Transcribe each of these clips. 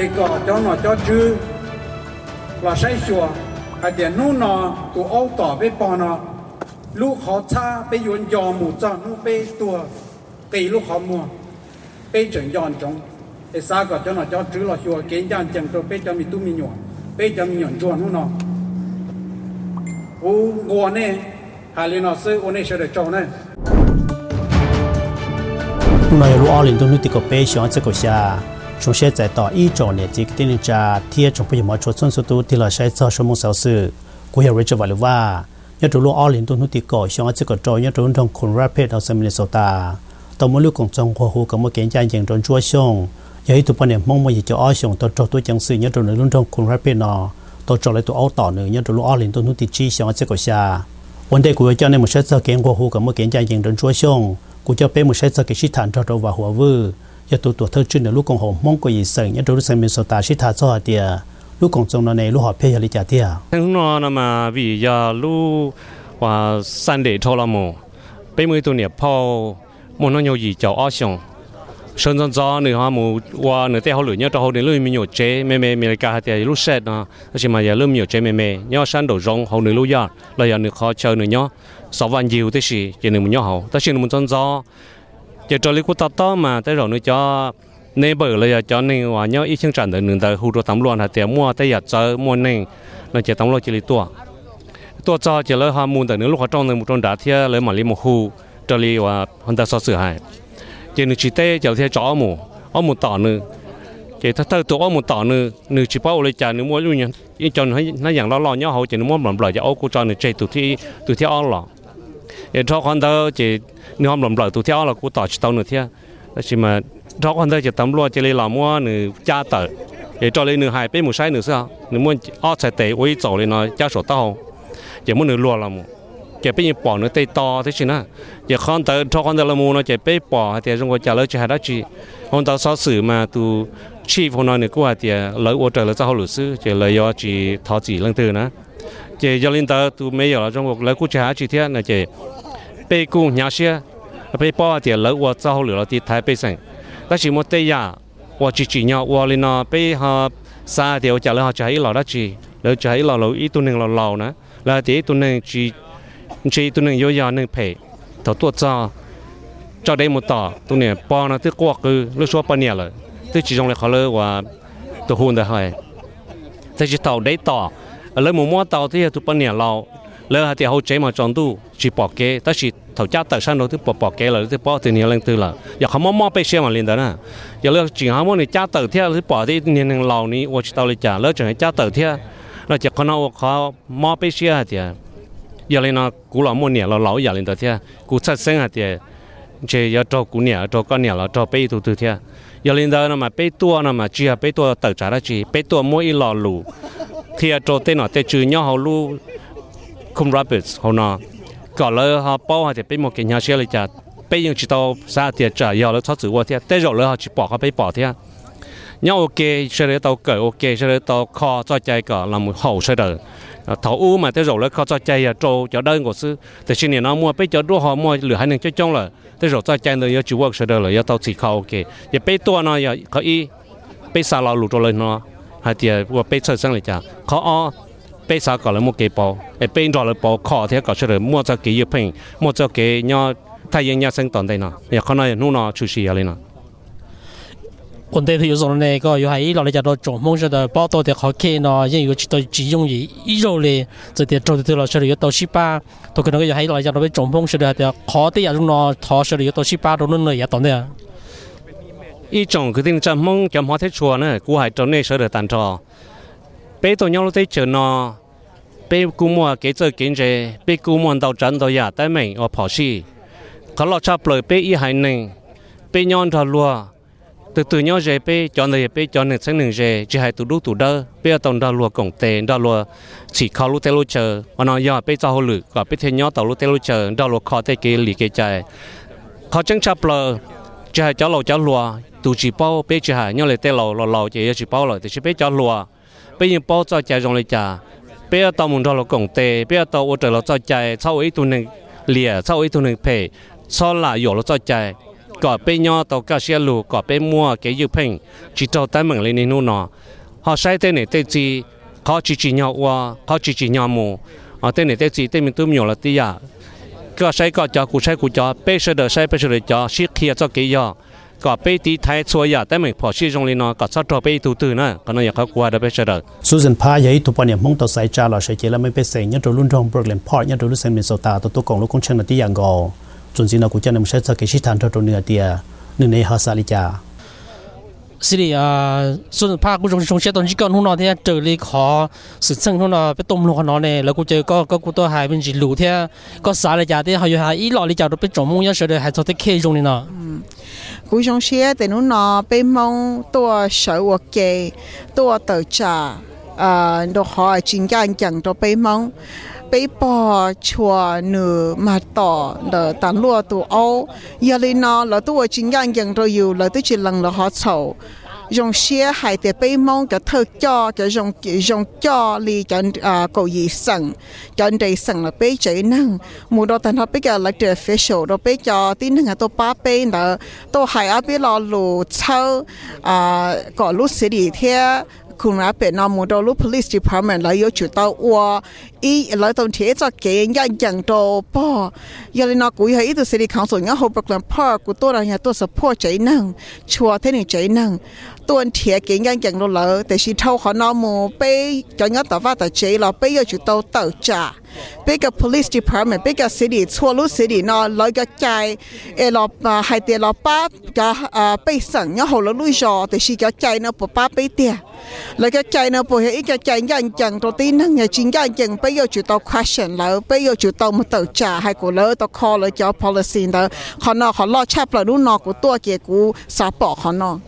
thì có cho nó cho chứ là say chùa à để nu nó tụ ô tỏ với bò nó. Lúc họ cha bây giờ dò mù cho nu bây tua kỳ lúc họ mua bây chuẩn dọn trong thì sao có cho nó cho chứ là chùa kiến gian chẳng cho bây cho mình tu mình nhọn bây cho mình nhọn chùa nu nó. Ô ngô nè, hà lần nó sư, ô nè sẽ được trâu nè. Nói lu ở liền tôi nuôi tiệt bé sáng sẽ có xa. 主席在到一九年级的人家贴中不有毛出村速度提了些操什么小事，古有位置话了哇，一周六二零多努地搞，像我这个周一周同困 rapid 到三明手打，到某六公中国户咁么更加严重着想，有一度半年梦梦也就二想到做多僵尸一周六同困 rapid 呢，到做来到二岛呢，一周六二零多努地只像我这个下，问题古有叫你冇些操经过户咁么更加严重着想，古叫被冇些操嘅市场找到话好唔？ hồ mong có gì sợ nhớ đâu xem mình sở ta sĩ thản cho hạt tiền lúc còn trong nó này lúc họ phê lý trả tiền thằng nó là mà vì giờ lúc và san để cho làm mồ bé mới tụ niệm phao một nó nhiều gì cho ở xong sơn dân gió nữa ha mù qua nữa tay họ lửa nhớ cho họ đến lúc mình nhiều chế mẹ mẹ mẹ cả thì lúc xét nó chỉ mà giờ lúc nhiều chế mẹ mẹ nhớ san đổ rong họ nữa lúc giờ là giờ nữa khó chờ nữa nhớ sáu vạn nhiều thế gì chỉ nên mình nhớ hậu ta chỉ nên mình chân gió chỉ cho lý của ta to mà tới rồi nữa cho nên bởi là cho nên hòa nhớ ít chương trình được nương tới hụt tấm loạn hạt tiền mua tới giờ chơi mua nên là chỉ tấm loạn chỉ lý tua tua cho chỉ là họ muốn tới nữa lúc họ trong này một trong đá thia lấy mà lý một hù cho lý hòa hắn ta so sửa hay chỉ nên chỉ tê chỉ theo chó mù ở một tỏ nữa chỉถ้าเธอตัวอ้อมต่อนึนึชิป้าเลยจานึมัวอยู่เนี่ยอีจนให้นั่นอย่างเราเราเนี่ยเขาจะนึมัวมันป chỉ cho lý của tao to mà tới rồi nữa cho nên bởi là cho nên hòa nhớ ý chương trình để được nửa đời hụt tấm luôn hả tiền mua tới giờ cho mua nên là chỉ tấm luôn chỉ lý tua tua cho chỉ lấy hòa muôn tới nữa lúc họ trong này một trong đá thia lấy mà lý một hù, cho lý hòa hắn ta so sửa hại. Chỉ nửa chỉ tế chỉ thia chó mù ở một tỏ nữa chỉ thắt thắt tụi ở một tỏ nữa nửa chỉ bao lấy trả nửa mua luôn nhá cho nó nó dạng lo lo nhớ hậu, chỉ nó mua bẩn bẩn cho ô cô cho nửa chạy tụ thi tụ thi ăn lọ cho con đó chỉ nếu không làm lợi tụi theo là cũng tỏ tao nữa thế chỉ mà cho con đó chỉ tấm lo chỉ lấy làm mua nữa cha tờ để cho nửa hai bên một sai nửa sao? Nếu muốn ở chạy tệ quay chỗ lên nó cha sổ tao chỉ muốn nửa lúa là một chỉ bên nửa tay to thế chứ nè. Chỉ con tờ cho con đó là mua chỉ bên bỏ thì chúng tôi trả lời cho hai chỉ con tao sao xử mà tụ chi phun nó nữa cũng thì lấy ô trợ lấy sao luật sư chỉ lấy do chỉ thọ chỉ lăng từ nè. Chỉ do lên tờ tụ mấy giờ trong một lấy cũng trả chỉ thế là chỉ 北固那些被包的楼我造了了的台北省，但是我对呀，我只只要我哩那被哈沙的我讲了哈就一老了只，了就一老老一度能老老呢，了第一度能只只一度能有呀能赔，他多造。cho đây một tỏ tôi nè po nó tức qua cứ lúc xóa bao nhiêu rồi tức chỉ trong này khó lơ và tôi hôn được hỏi thế chỉ tàu đấy tỏ ở lớp một mua tàu thì tôi bao nhiêu lâu lỡ thì hậu chế mà chọn tu chỉ bỏ kế ta chỉ thầu cha tại sao nó thứ bỏ bỏ kế là thứ bỏ từ nhiều lần từ là giờ không mong mong bây giờ mà liền đó nè giờ lỡ chỉ không muốn thì cha tự theo thứ bỏ thì nhiều lần lâu ní tôi chỉ tao lấy trả lỡ chẳng cha tự theo là chỉ có nó có mong bây thì giờ lên nó cũ là muốn nhiều là giờ lên đó theo cũ sát thì chỉ giờ cho cũ nhiều cho con nhiều là cho bây từ từ theo giờ lên đó mà bây tua nó mà chỉ bây tua tự trả đó chỉ bây tua mỗi lò lù thì cho tên nó tên trừ nhau hầu không rapids họ nó có lỡ họ bao họ thì bị một cái nhà xe lại chả bị những chỉ tàu xa thì trả giờ lỡ thoát chữ qua thì tới rồi lỡ họ chỉ bỏ họ bị bỏ thì nhau ok, xe lỡ tàu cởi ok, xe lỡ tàu kho cho chạy cả làm một hậu xe đời. Ờ, Thầu u mà tới rồi lỡ kho cho chạy à ờ, trâu cho đơn của sư thì xin này nó mua bây giờ đua họ mua lửa hai năm cho trong là tới rồi cho chạy nữa giờ chịu work xe đời rồi giờ tàu chỉ kho ok. Giờ bây tua nó, giờ có ý bây xa lò lụt rồi nó. Hay thì ờ, qua bây sơ sang lại chả. Khó bé sao gọi là mua kế bò bé rồi là bò khó thì có chơi mua cho kế cái mua cho kế nhau thay yên nhau sinh tồn đây nọ nhà con này nuôi nó chú sĩ ở đây nọ còn đây thì có rồi này có có hay là lấy cho đó trồng mong cho đó bao đồ thì khó kê nó nhưng có chỉ tôi chỉ dùng gì ít rồi này rồi thì trồng thì là sẽ được tàu ship ba tôi cái nó có hay là lấy cho đó trồng mong cho đó thì khó thì là chúng nó thọ sẽ được tàu ship ba đó nó là giá tồn đấy ít trồng cái tiếng trồng mong trồng hoa thế chùa nữa cú hải trồng này sẽ được tàn trò bé tôi nhau lúc đấy chờ nó bé cú mua cái giờ kiến chế bé cú mua đầu trận đầu giả tại mình ở跑戏เขาเราชอบเลยbéอีหายหนึ่งbéย้อนทอลัวtừ từ nhau về bé chọn này bé chọn này sangหนึ่งvề chỉ hai tụ đu tụ đơ bé tàu đào lùa cổng tề đào lùa chỉ khó lúc tê lúc chờ mà nó giờ bé cho hồ lử và bé thêm nhau tàu lúc tê lúc chờ đào lùa khó tê kia lì kia chạy khó chẳng chấp lờ chỉ hai cháu lầu cháu lùa tụ chỉ bao bé chỉ hai nhau lại tê lầu lầu lầu chỉ chỉ bao lầu thì chỉ bé cháu lùa bây giờ bao cho chạy rong lên chả bây giờ tao muốn cho nó cổng tê bây giờ tao ô trở nó cho chạy sau ấy tụi này lìa sau ấy tụi này phê sau là dỗ nó cho chạy có bây nhau tao cả xe lù có bây mua cái dự phình chỉ cho tay mừng lên nên nó họ sai tên này tên gì họ chỉ chỉ nhau qua họ chỉ chỉ nhau mù họ tên này tên gì tên mình tôi nhiều là tí à ก็ใช้ก็จอกูใช้กูจอเป๊ะเสดอใช้เป๊ะเสดอจอชิคเคียจอกี่ยอ có bé tí thái chua ya tại mình bỏ chi trong lên nó sao cho bé tu tu nữa còn nó có qua đó bé chờ đợi Susan Pa vậy tụ bọn em mong tàu sai cha là sẽ chỉ là mấy bé sẽ nhất rồi luôn trong Brooklyn Park nhất rồi luôn sang Minnesota tụ tụ còn lúc cũng chân là tí yang gò. Chuẩn gì nào cũng chân em sẽ cho cái sĩ thằng cho tụ nửa tia nửa này họ xí đi à xuân pa cũng trồng trồng xe chỉ cần hôm nọ thế trở đi khó sự chân hôm nọ biết tôm luôn nó này là cô chơi có có cô tôi hai bên chỉ lù thế. Có xả lại giá thế họ yêu hai ít lọ đi chào được biết trồng mua nhớ sợ được cho thế kia dùng nọ 古种些的侬拿被蒙多手我给多豆渣，呃，都好真正讲到被蒙。被包错呢嘛到的，但落都熬，夜里呢，老多我真正讲到有，老多只能了好愁。องตัวเสาวเกตัวเตอจ่าอ่าดอกหอจริงจังจังตัวไปมอง bây bò chùa nửa mà tỏ đỡ tàn lúa tụ âu giờ lên nó là tụ chính nhận nhận rồi yêu là tụ chỉ lần là họ sầu dùng xe hay để bây mong cái thơ cho cái dùng dùng cho li cái à cầu gì sẵn cái đây sẵn là bây chế năng mua đó thành họ bây giờ là cái official đó bây giờ tin năng tôi ba bây đó tôi hay ở bây lo lù châu à có lúc xử lý theo คุณรับเป็นนอมูดลู police department แล้วยจุดตัวว่าอีแล้วตรงที่จะเกณฑ์ยังยังโตป่อยาเลยนอกูให้อีตัว city council งั้นเขาบอกแล้วพ่อกูตัวอะไรตัว support ใจนั่งชัวร์ที่นี่ใจนั่ง tuần thiệt kiện nhân chẳng nó lỡ để xin thâu họ nó mù bây cho nhớ tàu vã tàu chế là bây giờ chú tôi tàu trả bây cái police department bây giờ city chua lú city nó lấy cái chạy e là hai tiền là ba cho bây sẵn nhớ hồ lỡ lúi giò để xin cái chạy nó bộ ba bây tiền lấy cái chạy nó bộ hệ cái chạy nhân chẳng tôi tin năng nhà chính nhân chẳng bây giờ chúng tôi question lỡ bây giờ chú tôi mà tàu trả hai của lỡ tàu call lỡ cho policy đó họ nó họ lo chắp lỡ lú nó của tôi kia của xã bỏ họ nó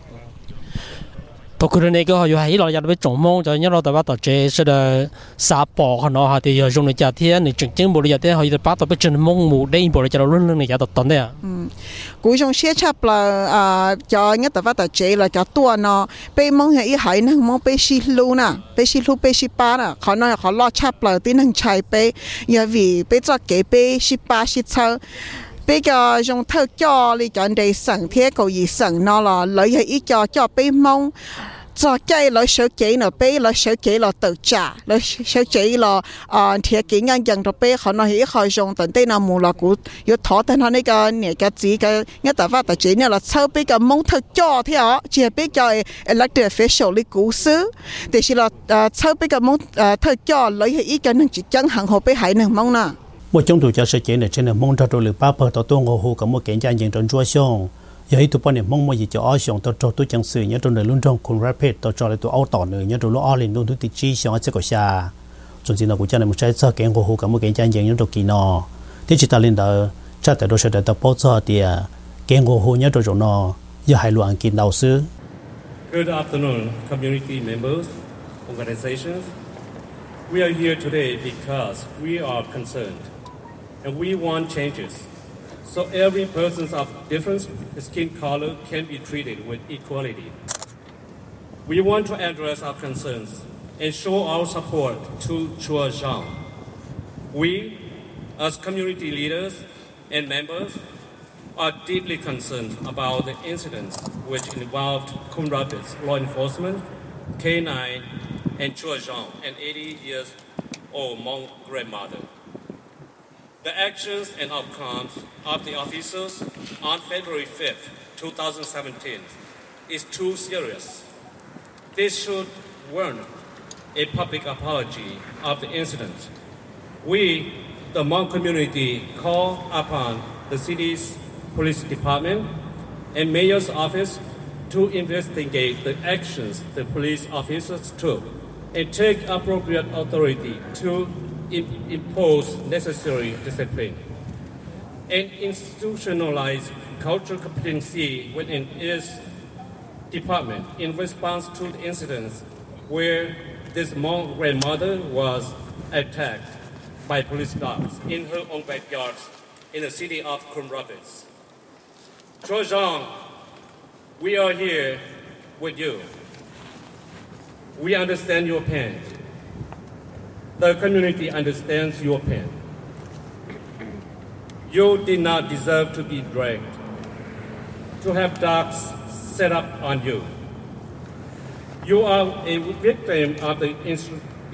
tôi cứ nên cái họ yêu hay lo giờ với trồng mong cho nhớ lo tao bắt tao chế sẽ là sa bỏ họ nó? Họ thì giờ dùng để trả thiên để chứng chứng bộ để trả thiên họ giờ bắt tao bắt chân mong mù đây bộ để trả luôn luôn này trả tao tận đấy à cuối trong xe chấp là à cho nhớ tao bắt tao chế là cho tua nó. Bây mong hay ý hay năng mong bây xì lu nè bây xì lu bây xì ba nè họ nói họ lo chấp là tí năng chạy bây giờ vì bây cho kế bây xì ba xì sáu bây giờ dùng thơ cho đi chọn để sẵn thế cầu gì sẵn nó là lấy hay ý cho cho bây mong cho chơi lo sợ chế nó bé lo sợ chế là tự trả lo sợ chế là à thì kỹ ngang dân rồi bé họ nói hiểu họ dùng tận đây là mù là cú yếu thọ tận họ này cái này cái gì cái nhất là phát tài chế này là sau bé cái mong thật cho thế họ chỉ bây giờ elected official lý cú xứ. Thì chỉ là à, sau bé cái mong à, thật cho lấy hay ít cho nên chỉ chân hàng hồ bé hãy nên mong nè một trong thủ cho sự kiện này trên là mong cho đồ lực ba bờ tổ tuông ngô hồ cả một kiện gia nhận trong chúa xong giờ ấy tụi bọn này mong mua gì cho ở xong tàu cho tôi chẳng sự nhớ trong đời luôn trong cùng rapid tàu cho lại tụi áo tỏ nữa nhớ trong lúc ở lên luôn tụi chi xong ở chỗ xa. Trong gì nào cũng cho nên một trái sơ kiện ngô hồ có một kiện gia nhận trong kỳ nọ. Thế chỉ ta lên đó chắc tại đồ sẽ tàu bao giờ thì à, kiện ngô hồ nhớ trong nó giờ hai luận kỳ đầu sư Good afternoon, community members, organizations. We are here today because we are concerned and we want changes. So every person of different skin color can be treated with equality. We want to address our concerns and show our support to Chua Xiong. We, as community leaders and members, are deeply concerned about the incidents which involved Coon Rapids law enforcement, K9, and Chua Xiong, an 80 years old Hmong grandmother. The actions and outcomes of the officers on February 5th, 2017 is too serious. This should warrant a public apology of the incident. We, the Hmong community, call upon the city's police department and mayor's office to investigate the actions the police officers took and take appropriate authority to impose necessary discipline and institutionalize cultural competency within its department in response to the incidents where this Hmong grandmother was attacked by police dogs in her own backyard in the city of Coon Rapids. Choi we are here with you. We understand your pain. The community understands your pain. You did not deserve to be dragged. to have dogs set up on you. You are a victim of the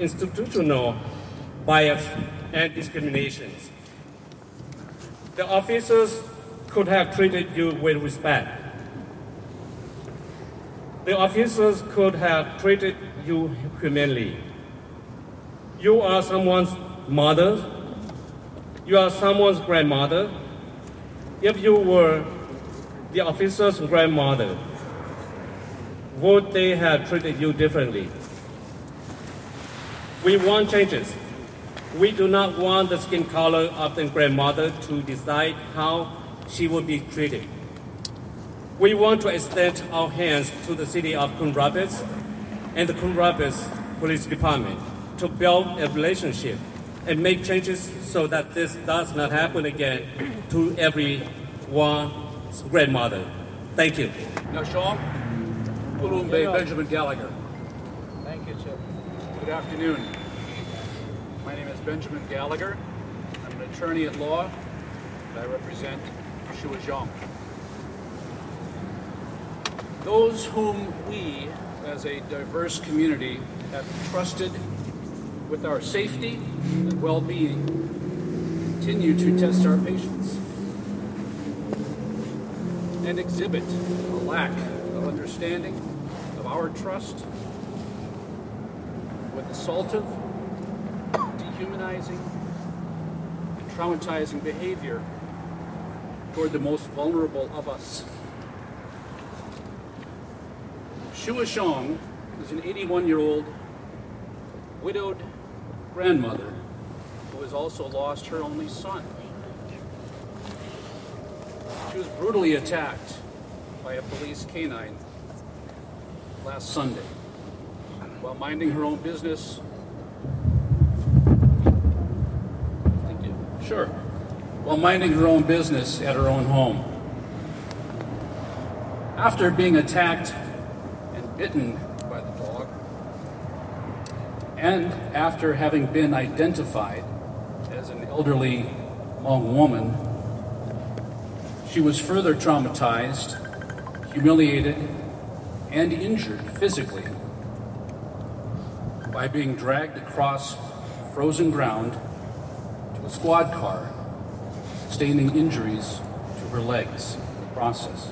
institutional bias and discriminations. The officers could have treated you with respect. The officers could have treated you humanely. You are someone's mother. You are someone's grandmother. If you were the officer's grandmother, would they have treated you differently? We want changes. We do not want the skin color of the grandmother to decide how she will be treated. We want to extend our hands to the city of Coon Rapids and the Coon Rapids Police Department to build a relationship and make changes so that this does not happen again to everyone's grandmother. Thank you. Now, Sean, Ulumbe Benjamin Gallagher. Thank you, Chip. Good afternoon. My name is Benjamin Gallagher. I'm an attorney at law. and I represent Shua Xiong. Those whom we, as a diverse community, have trusted with our safety and well-being continue to test our patience and exhibit a lack of understanding of our trust with assaultive, dehumanizing, and traumatizing behavior toward the most vulnerable of us. Shua Xiong is an 81 year old widowed grandmother who has also lost her only son. She was brutally attacked by a police canine last Sunday while minding her own business. Thank you. Sure. While minding her own business at her own home. After being attacked and bitten by the dog, and after having been identified as an elderly Hmong woman, she was further traumatized, humiliated, and injured physically by being dragged across frozen ground to a squad car, sustaining injuries to her legs in the process.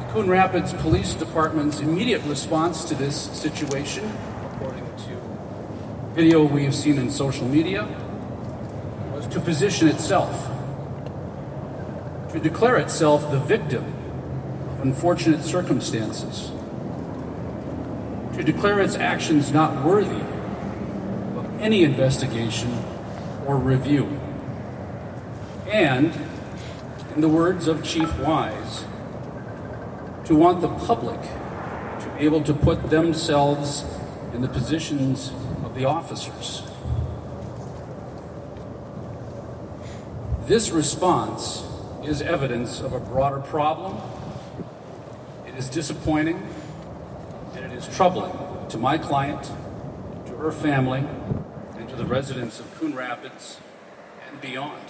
The Coon Rapids Police Department's immediate response to this situation, according to video we have seen in social media, was to position itself, to declare itself the victim of unfortunate circumstances, to declare its actions not worthy of any investigation or review. And, in the words of Chief Wise, to want the public to be able to put themselves in the positions of the officers. This response is evidence of a broader problem. It is disappointing and it is troubling to my client, to her family, and to the residents of Coon Rapids and beyond.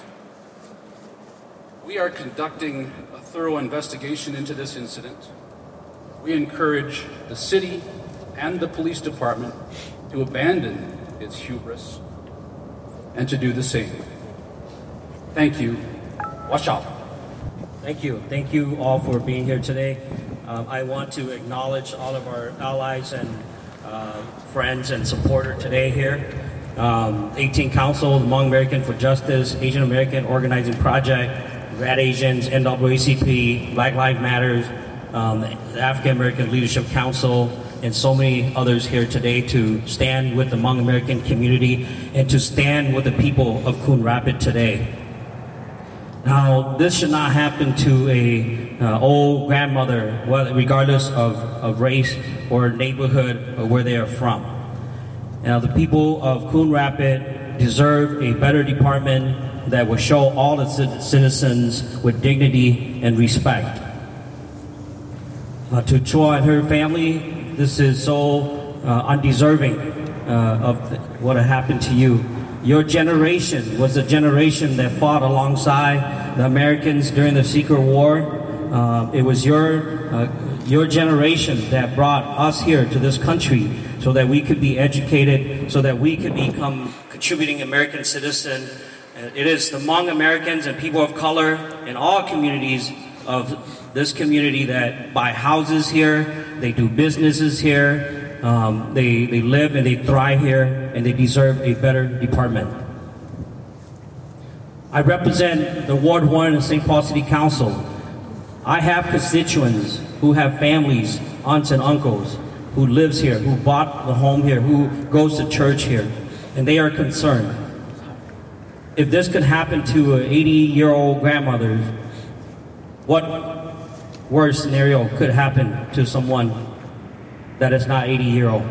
We are conducting a thorough investigation into this incident. We encourage the city and the police department to abandon its hubris and to do the same. Thank you. Watch out. Thank you. Thank you all for being here today. Um, I want to acknowledge all of our allies and uh, friends and supporters today here. Um, 18 Council, the Hmong American for Justice, Asian American Organizing Project, Red Asians, NAACP, Black Lives Matters, um, the African American Leadership Council, and so many others here today to stand with the Hmong American community and to stand with the people of Coon Rapid today. Now, this should not happen to a uh, old grandmother, regardless of, of race or neighborhood or where they are from. Now, the people of Coon Rapid deserve a better department that will show all its citizens with dignity and respect. Uh, to Chua and her family, this is so uh, undeserving uh, of what happened to you. Your generation was a generation that fought alongside the Americans during the Secret War. Uh, it was your uh, your generation that brought us here to this country so that we could be educated, so that we could become contributing American citizen. Uh, It is among Americans and people of color in all communities of this community that buy houses here, they do businesses here, um, they, they live and they thrive here, and they deserve a better department. I represent the Ward 1 in St. Paul City Council. I have constituents who have families, aunts and uncles, who lives here, who bought the home here, who goes to church here, and they are concerned. If this could happen to an 80-year-old grandmother, what worst scenario could happen to someone that is not 80 year old?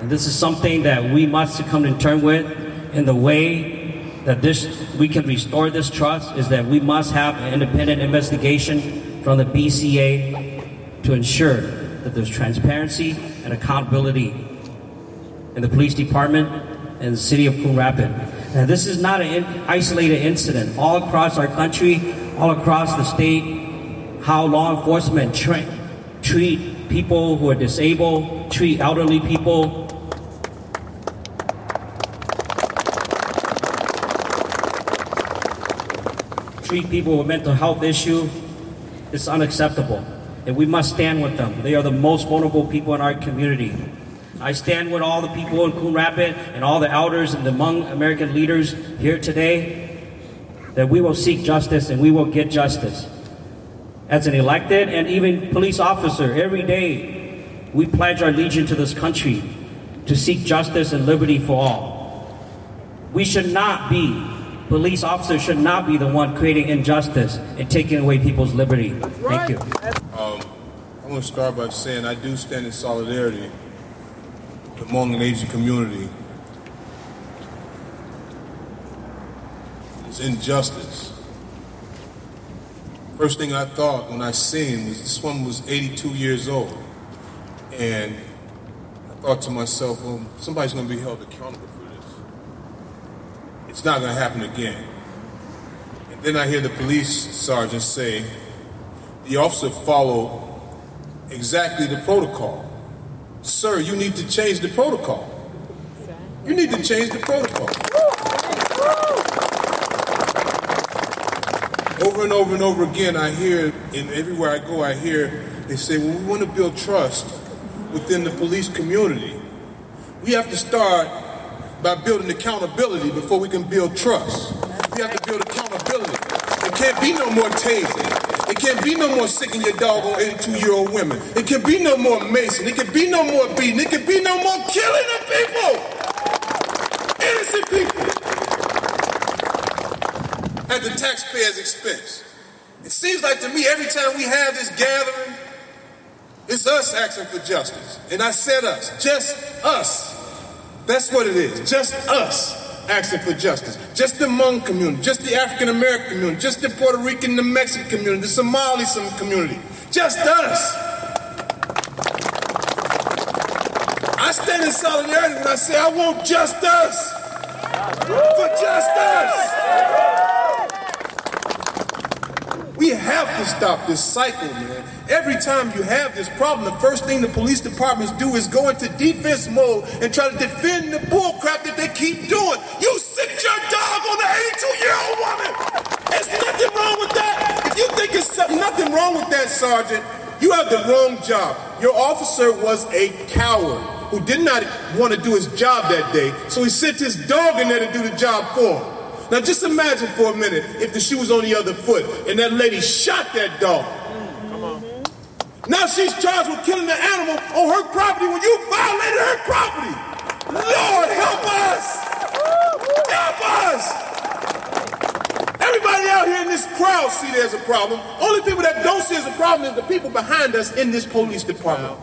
And this is something that we must come to terms with. And the way that this we can restore this trust is that we must have an independent investigation from the BCA to ensure that there's transparency and accountability in the police department and the city of Coon Rapids. Now, this is not an isolated incident. All across our country, all across the state, how law enforcement tra- treat people who are disabled, treat elderly people. Treat people with mental health issue It's unacceptable, and we must stand with them. They are the most vulnerable people in our community. I stand with all the people in Coon Rapids and all the elders and the Hmong American leaders here today that we will seek justice and we will get justice. As an elected and even police officer, every day we pledge our allegiance to this country to seek justice and liberty for all. We should not be, police officers should not be the one creating injustice and taking away people's liberty. Thank you. Um, I want to start by saying I do stand in solidarity the Hmong Asian community. It's injustice. First thing I thought when I seen was this woman was 82 years old. And I thought to myself, well, somebody's going to be held accountable for this. It's not going to happen again. And then I hear the police sergeant say, the officer followed exactly the protocol. Sir, you need to change the protocol. You need to change the protocol. Over and over and over again, I hear, and everywhere I go, I hear they say, well, we want to build trust within the police community. We have to start by building accountability before we can build trust. We have to build accountability. There can't be no more tasing. It can't be no more sicking your dog on 82 year old women. It can be no more Mason. It can be no more beating. It can be no more killing of people. Innocent people. At the taxpayer's expense. It seems like to me every time we have this gathering, it's us asking for justice. And I said us, just us. That's what it is, just us asking for justice. Just the Hmong community, just the African American community, just the Puerto Rican, the Mexican community, the Somali community. Just us. I stand in solidarity when I say I want just us. For just us. We have to stop this cycle, man. Every time you have this problem, the first thing the police departments do is go into defense mode and try to defend the bullcrap that they keep doing. You sicked your dog on the 82 year old woman. There's nothing wrong with that. If you think it's something, nothing wrong with that, Sergeant, you have the wrong job. Your officer was a coward who did not want to do his job that day, so he sent his dog in there to do the job for him. Now just imagine for a minute if the shoe was on the other foot and that lady shot that dog. Now she's charged with killing the animal on her property when you violated her property. Lord, help us! Help us! Everybody out here in this crowd see there's a problem. Only people that don't see there's a problem is the people behind us in this police department.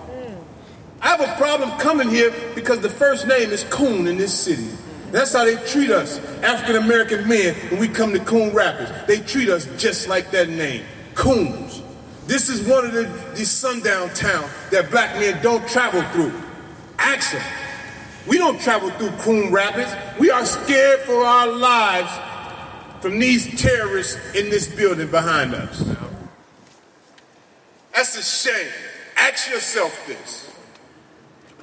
I have a problem coming here because the first name is Coon in this city. That's how they treat us, African American men, when we come to Coon Rapids. They treat us just like that name, Coons. This is one of the, the sundown towns that black men don't travel through. Them. We don't travel through Coon Rapids. We are scared for our lives from these terrorists in this building behind us. That's a shame. Ask yourself this.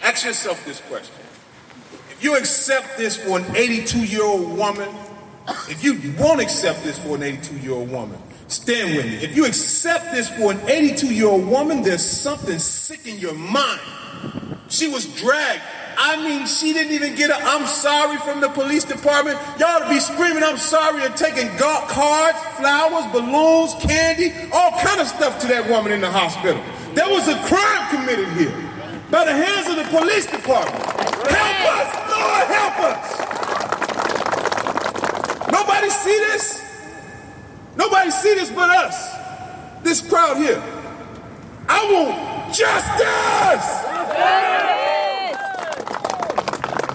Ask yourself this question. If you accept this for an 82 year old woman, if you won't accept this for an 82 year old woman, stand with me. If you accept this for an 82 year old woman, there's something sick in your mind. She was dragged. I mean, she didn't even get a I'm sorry from the police department. Y'all to be screaming I'm sorry and taking cards, flowers, balloons, candy, all kind of stuff to that woman in the hospital. There was a crime committed here by the hands of the police department. Help us, Lord, help us. Nobody see this? Nobody see this but us. This crowd here. I want justice.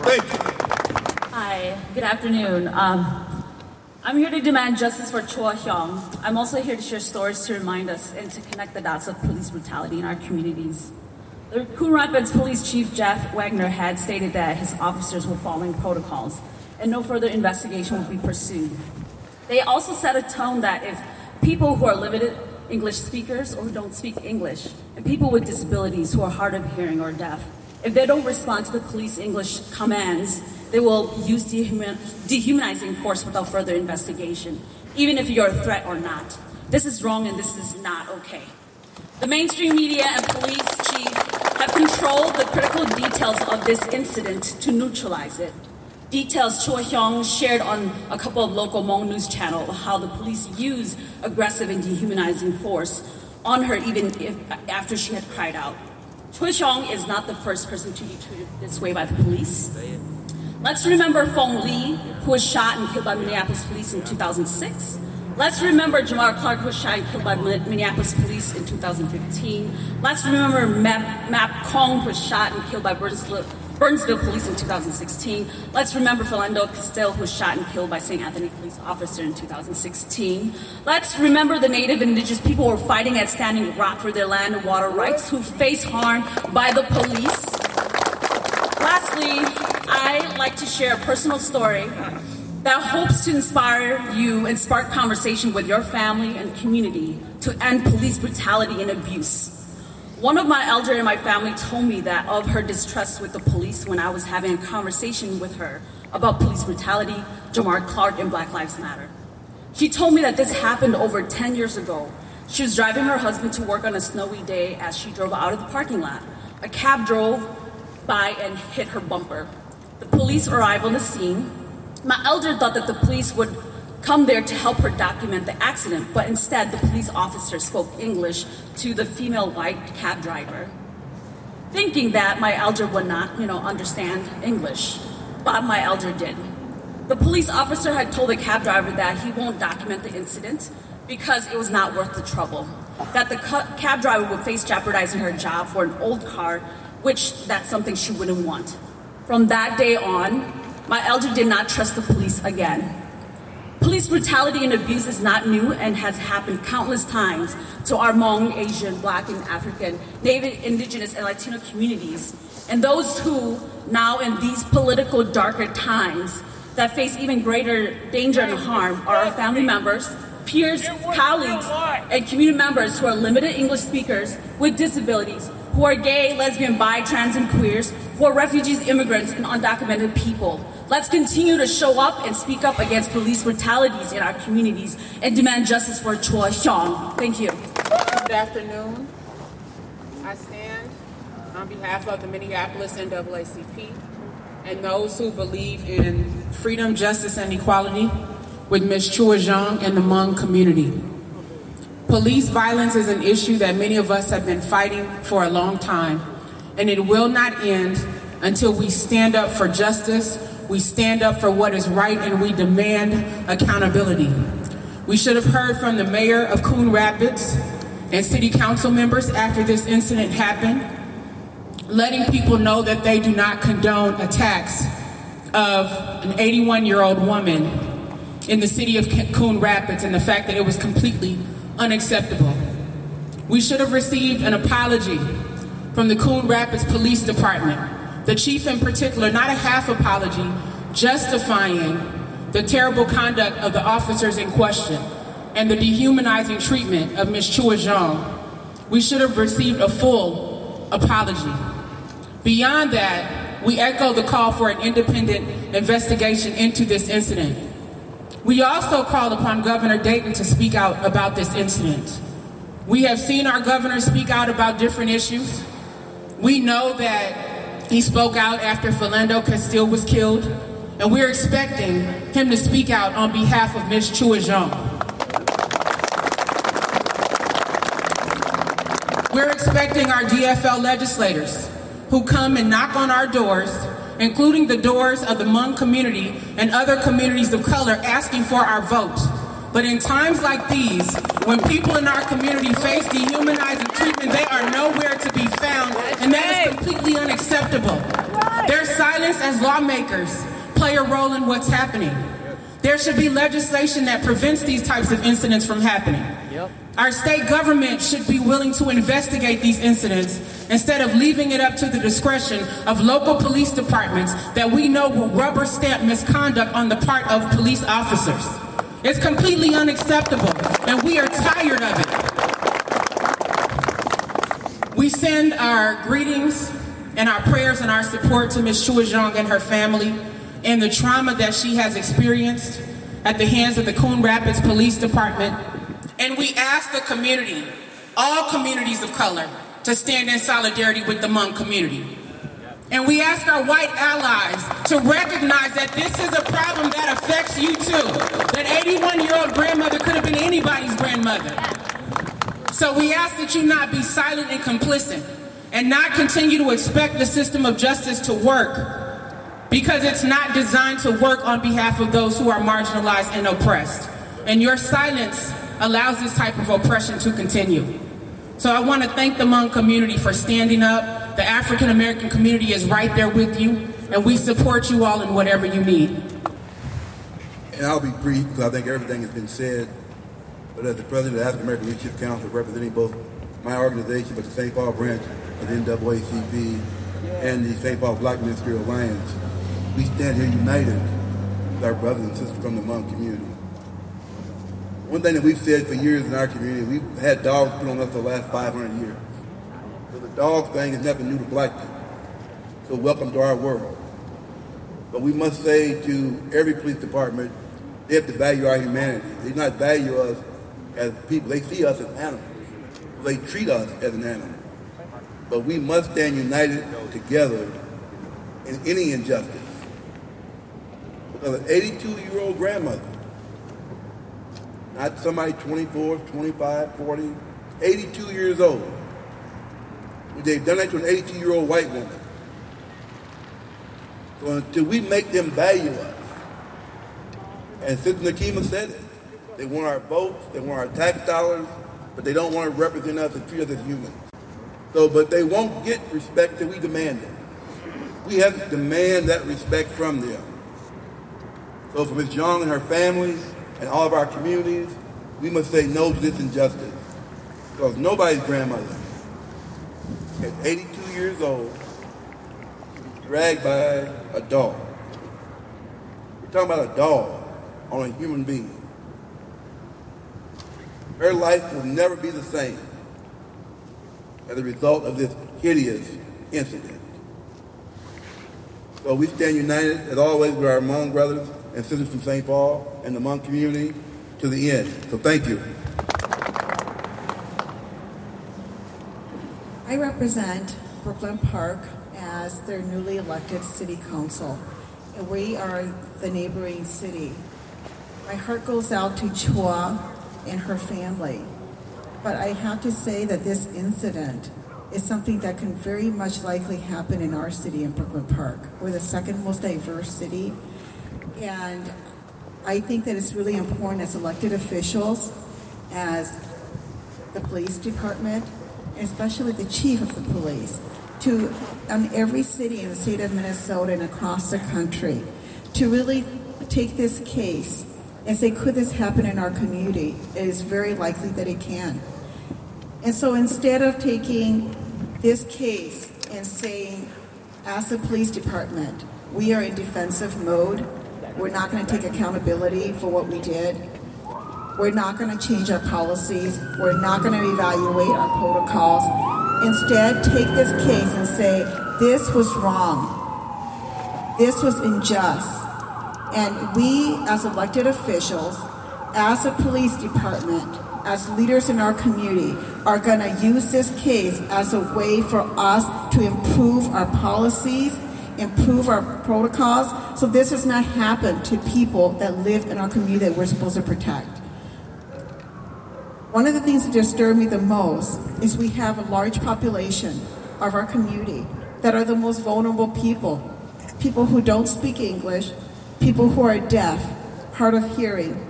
Thank you. Hi, good afternoon. Um, I'm here to demand justice for Chua Hyung. I'm also here to share stories to remind us and to connect the dots of police brutality in our communities. The Coon Rapids Police Chief Jeff Wagner had stated that his officers were following protocols and no further investigation will be pursued. They also set a tone that if people who are limited English speakers or who don't speak English, and people with disabilities who are hard of hearing or deaf, if they don't respond to the police English commands, they will use dehuman- dehumanizing force without further investigation, even if you're a threat or not. This is wrong and this is not okay. The mainstream media and police chief have controlled the critical details of this incident to neutralize it. Details Chua Hyung shared on a couple of local Hmong news channels how the police use aggressive and dehumanizing force on her even if, after she had cried out. Chua Hyung is not the first person to be treated this way by the police. Let's remember Fong Lee, who was shot and killed by Minneapolis police in 2006. Let's remember Jamar Clark, who was shot and killed by Minneapolis police in 2015. Let's remember Map, Map Kong, who was shot and killed by Burnsville, Burnsville police in 2016. Let's remember Philando Castile, who was shot and killed by St. Anthony police officer in 2016. Let's remember the native indigenous people who are fighting at Standing Rock for their land and water rights, who face harm by the police. Lastly, I like to share a personal story that hopes to inspire you and spark conversation with your family and community to end police brutality and abuse. One of my elder in my family told me that of her distrust with the police when I was having a conversation with her about police brutality, Jamar Clark, and Black Lives Matter. She told me that this happened over 10 years ago. She was driving her husband to work on a snowy day as she drove out of the parking lot. A cab drove by and hit her bumper. The police arrived on the scene. My elder thought that the police would come there to help her document the accident, but instead the police officer spoke English to the female white cab driver, thinking that my elder would not, you know, understand English, but my elder did. The police officer had told the cab driver that he won't document the incident because it was not worth the trouble, that the cab driver would face jeopardizing her job for an old car, which that's something she wouldn't want. From that day on, my elder did not trust the police again. Police brutality and abuse is not new and has happened countless times to our Hmong, Asian, Black, and African, Native, Indigenous, and Latino communities. And those who, now in these political darker times, that face even greater danger and harm are our family members, peers, colleagues, and community members who are limited English speakers with disabilities, who are gay, lesbian, bi, trans, and queers, who are refugees, immigrants, and undocumented people. Let's continue to show up and speak up against police brutalities in our communities and demand justice for Chua Hyung. Thank you. Good afternoon. I stand on behalf of the Minneapolis NAACP and those who believe in freedom, justice, and equality with Ms. Chua Hyung and the Hmong community. Police violence is an issue that many of us have been fighting for a long time, and it will not end until we stand up for justice, we stand up for what is right, and we demand accountability. We should have heard from the mayor of Coon Rapids and city council members after this incident happened, letting people know that they do not condone attacks of an 81 year old woman in the city of Coon Rapids and the fact that it was completely unacceptable. We should have received an apology from the Coon Rapids Police Department, the chief in particular, not a half apology, justifying the terrible conduct of the officers in question and the dehumanizing treatment of Ms. Chua Xiong, we should have received a full apology. Beyond that, we echo the call for an independent investigation into this incident. We also called upon Governor Dayton to speak out about this incident. We have seen our governor speak out about different issues. We know that he spoke out after Philando Castile was killed, and we're expecting him to speak out on behalf of Ms. Chua Xiong. We're expecting our DFL legislators who come and knock on our doors, including the doors of the Hmong community and other communities of color, asking for our vote. But in times like these, when people in our community face dehumanizing treatment, they are nowhere to be found, and that is completely unacceptable. Their silence as lawmakers play a role in what's happening. There should be legislation that prevents these types of incidents from happening. Our state government should be willing to investigate these incidents instead of leaving it up to the discretion of local police departments that we know will rubber stamp misconduct on the part of police officers. It's completely unacceptable, and we are tired of it. We send our greetings and our prayers and our support to Ms. Chua Xiong and her family and the trauma that she has experienced at the hands of the Coon Rapids Police Department. And we ask the community, all communities of color, to stand in solidarity with the Hmong community. And we ask our white allies to recognize that this is a problem that affects you too. That 81 year old grandmother could have been anybody's grandmother. So we ask that you not be silent and complicit and not continue to expect the system of justice to work because it's not designed to work on behalf of those who are marginalized and oppressed. And your silence allows this type of oppression to continue. So I want to thank the Hmong community for standing up. The African American community is right there with you, and we support you all in whatever you need. And I'll be brief because I think everything has been said. But as the president of the African American Leadership Council, representing both my organization, but the St. Paul branch of the NAACP and the St. Paul Black Ministry Alliance, we stand here united with our brothers and sisters from the Hmong community. One thing that we've said for years in our community, we've had dogs put on us for the last 500 years. So the dog thing is nothing new to black people. So welcome to our world. But we must say to every police department, they have to value our humanity. They do not value us as people. They see us as animals. They treat us as an animal. But we must stand united together in any injustice. Because an 82-year-old grandmother not somebody 24, 25, 40, 82 years old. They've done that to an 82 year old white woman. So until we make them value us, and Sister Nekima said it, they want our votes, they want our tax dollars, but they don't want to represent us and treat us as humans. So, but they won't get respect till we demand it. We have to demand that respect from them. So for Ms. Young and her family, and all of our communities, we must say no to this injustice. Because nobody's grandmother at 82 years old dragged by a dog. We're talking about a dog on a human being. Her life will never be the same as a result of this hideous incident. So we stand united, as always, with our Hmong brothers and citizens from St. Paul and the Hmong community to the end. So thank you. I represent Brooklyn Park as their newly elected city council, and we are the neighboring city. My heart goes out to Chua and her family, but I have to say that this incident is something that can very much likely happen in our city in Brooklyn Park. We're the second most diverse city and I think that it's really important as elected officials, as the police department, especially the chief of the police, to on every city in the state of Minnesota and across the country, to really take this case and say, could this happen in our community? It is very likely that it can. And so instead of taking this case and saying, as a police department, we are in defensive mode, We're not going to take accountability for what we did. We're not going to change our policies. We're not going to evaluate our protocols. Instead, take this case and say, this was wrong. This was unjust. And we, as elected officials, as a police department, as leaders in our community, are going to use this case as a way for us to improve our policies, improve our protocols, so this does not happen to people that live in our community that we're supposed to protect. One of the things that disturb me the most is we have a large population of our community that are the most vulnerable people. People who don't speak English, people who are deaf, hard of hearing,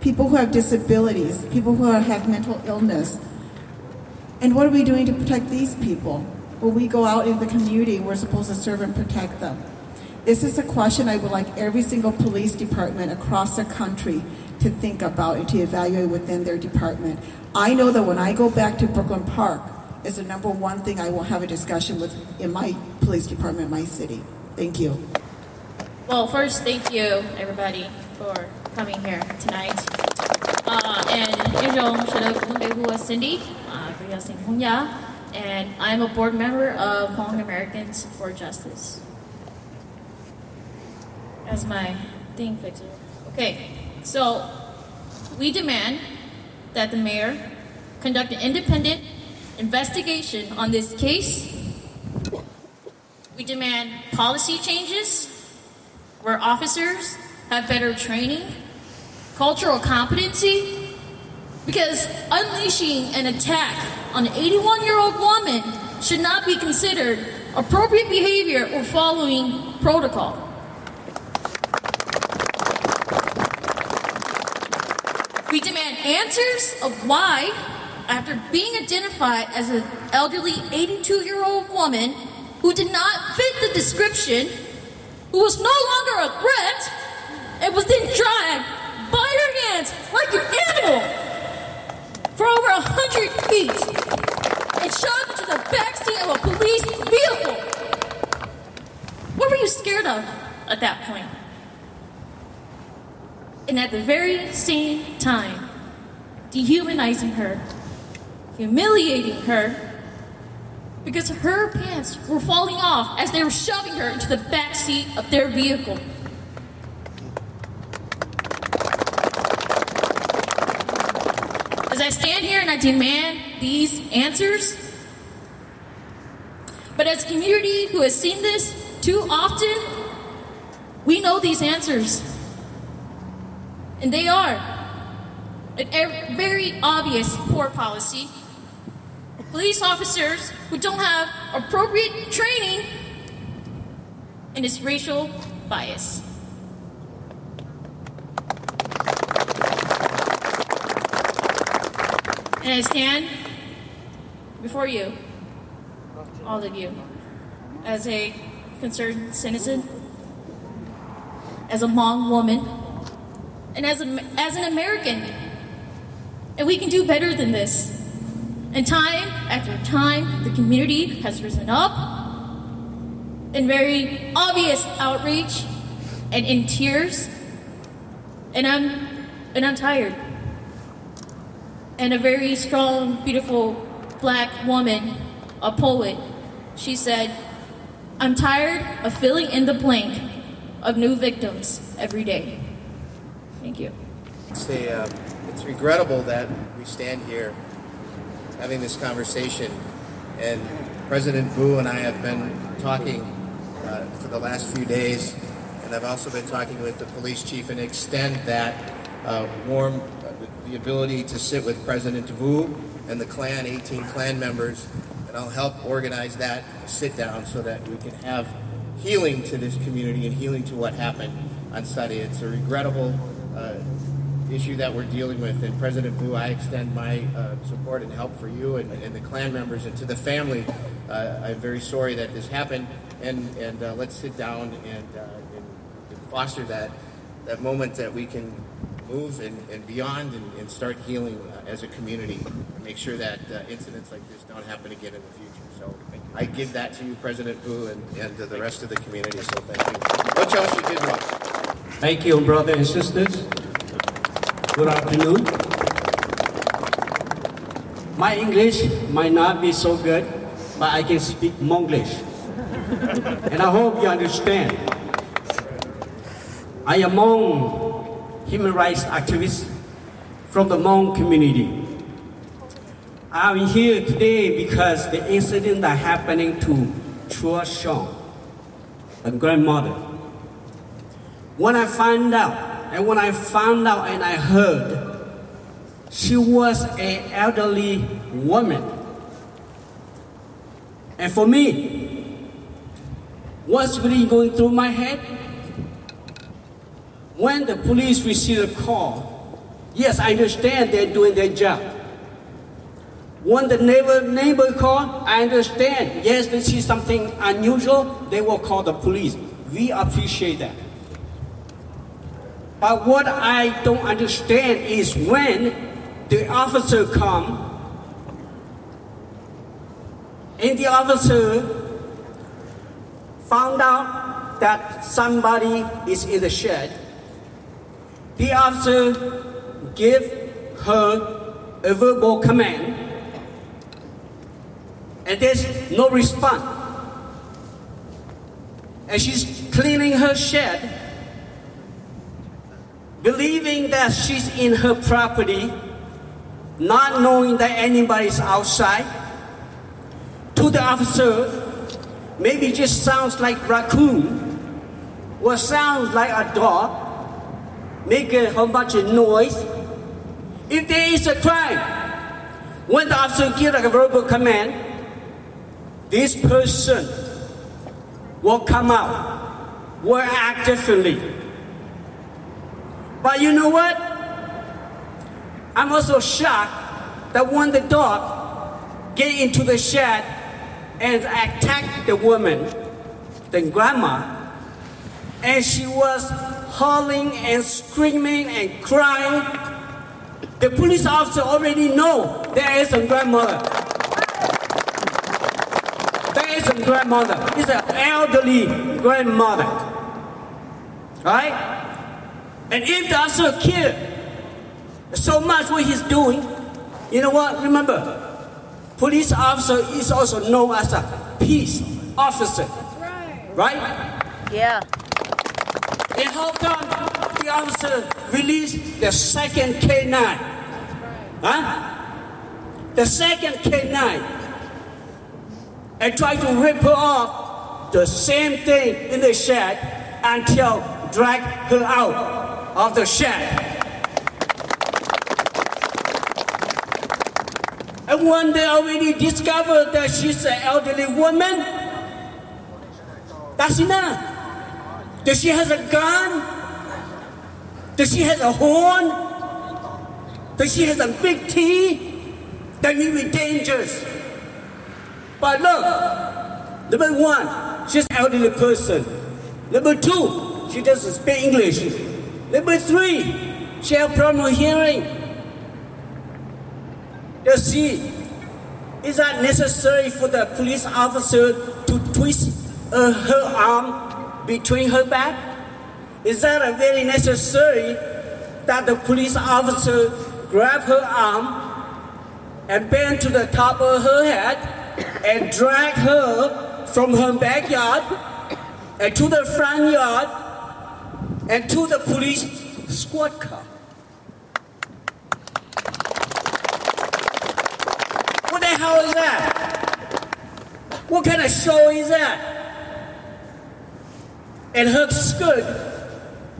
people who have disabilities, people who have mental illness. And what are we doing to protect these people? When we go out in the community, we're supposed to serve and protect them. This is a question I would like every single police department across the country to think about and to evaluate within their department. I know that when I go back to Brooklyn Park, is the number one thing I will have a discussion with in my police department, in my city. Thank you. Well, first, thank you, everybody, for coming here tonight. Uh, and Yuzhong Shadok Cindy, uh, and I'm a board member of Hmong Americans for Justice. As my thing fixer. Okay, so we demand that the mayor conduct an independent investigation on this case. We demand policy changes where officers have better training, cultural competency, because unleashing an attack on an 81 year old woman should not be considered appropriate behavior or following protocol. We demand answers of why, after being identified as an elderly 82 year old woman who did not fit the description, who was no longer a threat, and was then dragged by her hands like an animal for over a hundred feet and shoved into the backseat of a police vehicle. What were you scared of at that point? And at the very same time, dehumanizing her, humiliating her, because her pants were falling off as they were shoving her into the back seat of their vehicle. I stand here and I demand these answers, but as a community who has seen this too often, we know these answers. And they are a very obvious poor policy police officers who don't have appropriate training and it's racial bias. And I stand before you, all of you, as a concerned citizen, as a Hmong woman, and as, a, as an American. And we can do better than this. And time after time, the community has risen up in very obvious outreach and in tears. And I'm and I'm tired. And a very strong, beautiful black woman, a poet, she said, I'm tired of filling in the blank of new victims every day. Thank you. It's, a, uh, it's regrettable that we stand here having this conversation. And President Vu and I have been talking uh, for the last few days, and I've also been talking with the police chief and extend that uh, warm, the ability to sit with President Vu and the clan, 18 clan members, and I'll help organize that sit down so that we can have healing to this community and healing to what happened on Sunday. It's a regrettable uh, issue that we're dealing with. And President Vu, I extend my uh, support and help for you and, and, the clan members and to the family. Uh, I'm very sorry that this happened, and and uh, let's sit down and, uh, and, and, foster that that moment that we can move and, and beyond and, and, start healing uh, as a community and make sure that uh, incidents like this don't happen again in the future. So I give that to you, President Vu, and, and the rest of the community. So thank you. What else you did Thank you, brothers and sisters. Good afternoon. My English might not be so good, but I can speak Monglish. and I hope you understand. I am Hmong human rights activists from the Hmong community. I'm here today because the incident that happening to Chua Xiong, a grandmother. When I found out, and when I found out and I heard, she was an elderly woman. And for me, what's really going through my head? When the police receive a call, yes, I understand they're doing their job. When the neighbor neighbor call, I understand. Yes, they see something unusual, they will call the police. We appreciate that. But what I don't understand is when the officer come and the officer found out that somebody is in the shed, the officer give her a verbal command and there's no response. And she's cleaning her shed, believing that she's in her property, not knowing that anybody's outside. To the officer, maybe just sounds like raccoon, or sounds like a dog, make a whole bunch of noise. If there is a crime, when the officer gives a verbal command, this person will come out, will act differently. But you know what? I'm also shocked that when the dog get into the shed and attack the woman, the grandma, and she was howling and screaming and crying. The police officer already know there is a grandmother. There is a grandmother. It's an elderly grandmother. Right? And if the officer care so much what he's doing, you know what? Remember, police officer is also known as a peace officer. Right? Yeah. And how come the officer released the second K9? Huh? The second K9 and tried to rip her off the same thing in the shed until drag her out of the shed. And when they already discovered that she's an elderly woman, that's enough. Does she have a gun? Does she have a horn? Does she have a big T? That may be dangerous. But look, number one, she's elderly person. Number two, she doesn't speak English. Number three, she has problem hearing. You see, is that necessary for the police officer to twist uh, her arm between her back? Is that a very necessary that the police officer grab her arm and bend to the top of her head and drag her from her backyard and to the front yard and to the police squad car? What the hell is that? What kind of show is that? And her skirt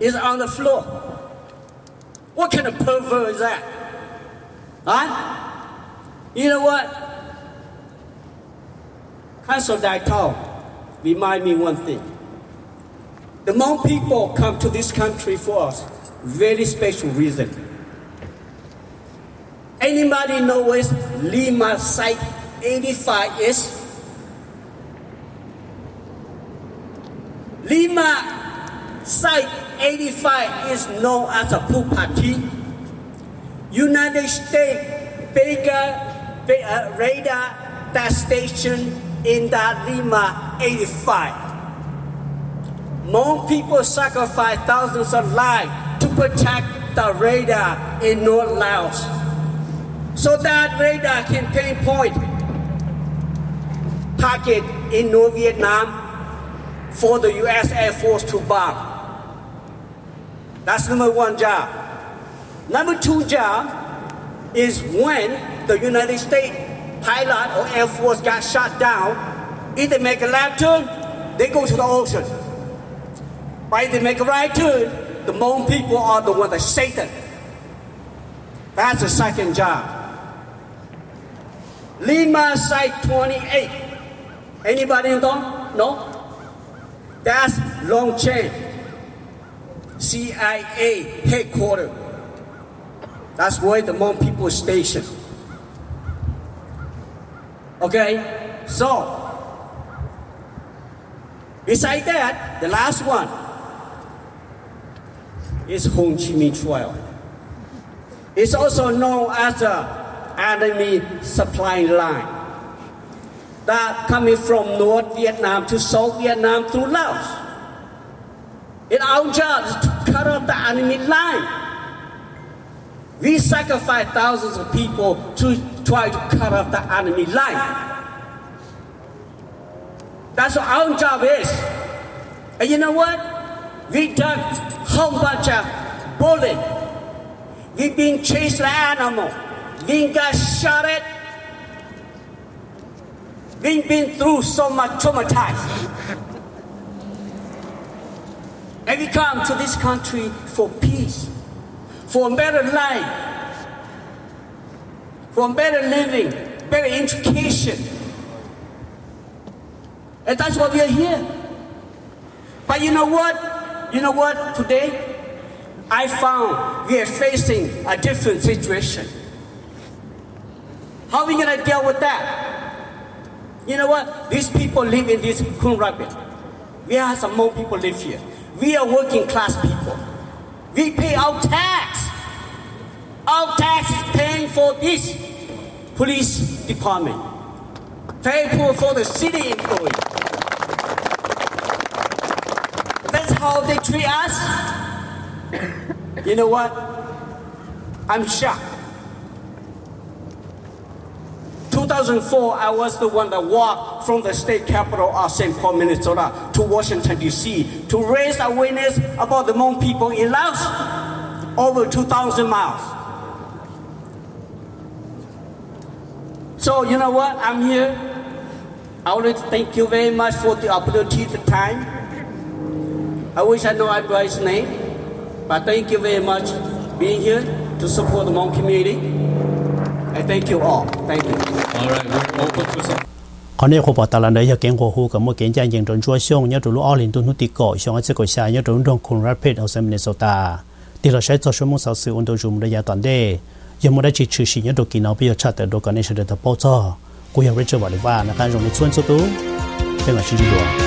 is on the floor. What kind of pervert is that? Huh? You know what? Council Dai Thao remind me one thing. The Hmong people come to this country for us very special reason. Anybody know where Lima Site 85 is? Lima Site 85 is known as a Phou Pha Thi. United States uh, radar that station in that Lima 85. Hmong people sacrificed thousands of lives to protect the radar in North Laos. So that radar can pinpoint target in North Vietnam for the U.S. Air Force to bomb. That's number one job. Number two job is when the United States pilot or Air Force got shot down, if they make a left turn, they go to the ocean. Right, they make a right turn, the Hmong people are the ones that Satan. That's the second job. Lima Site 28. Anybody know? No? That's Long Cheng. CIA headquarters. That's where the Hmong people are stationed. Okay? So, beside that, the last one is Ho Chi Minh Trail. It's also known as the enemy supply line that coming from North Vietnam to South Vietnam through Laos. It's our job to cut off the enemy line. We sacrifice thousands of people to try to cut off the enemy line. That's what our job is. And you know what? We done whole bunch of bullet. We been chased the animal. We got shot at. We been through so much traumatized. And we come to this country for peace, for a better life, for better living, better education. And that's why we are here. But you know what? You know what? Today, I found we are facing a different situation. How are we going to deal with that? You know what? These people live in this Rapids. We have some more people live here. We are working class people. We pay our tax. Our tax is paying for this police department. Pay for, for the city employees. That's how they treat us. You know what? I'm shocked. 2004, I was the one that walked from the state capital of St. Paul, Minnesota to Washington, D.C. to raise awareness about the Hmong people in Laos. Over 2,000 miles. So, you know what? I'm here. I want to thank you very much for the opportunity, the time. I wish I know everybody's name, but thank you very much being here to support the Hmong community. I thank you all. Thank you. All right, we're open for some. อันนี้เขาบอกตลาดเนี่ยยังหัวหูกับมื่อเกณฑ์ใจยังโดนชัวช่วงเนี่ยตัวลูกอ้อลินตุนุติเกาะช่วงที่ก็ใช้เนี่ยโดนดงคุณรัฐเพชรเอาเซมินโซตาที่เราใช้ตัวชั่วโมงสาวสื่ออุนโดจุมระยะตอนเดยังไม่ได้จิตชื่อสิ่งเนี่ยโดกินเอาไปยชาแต่โดกันในเฉลี่ยตัวป้อจ้อกูอยากเรียกว่าเลยว่านะครับตรงนี้ส่วนสุดตัวเป็นอะไรที่ดีกว่า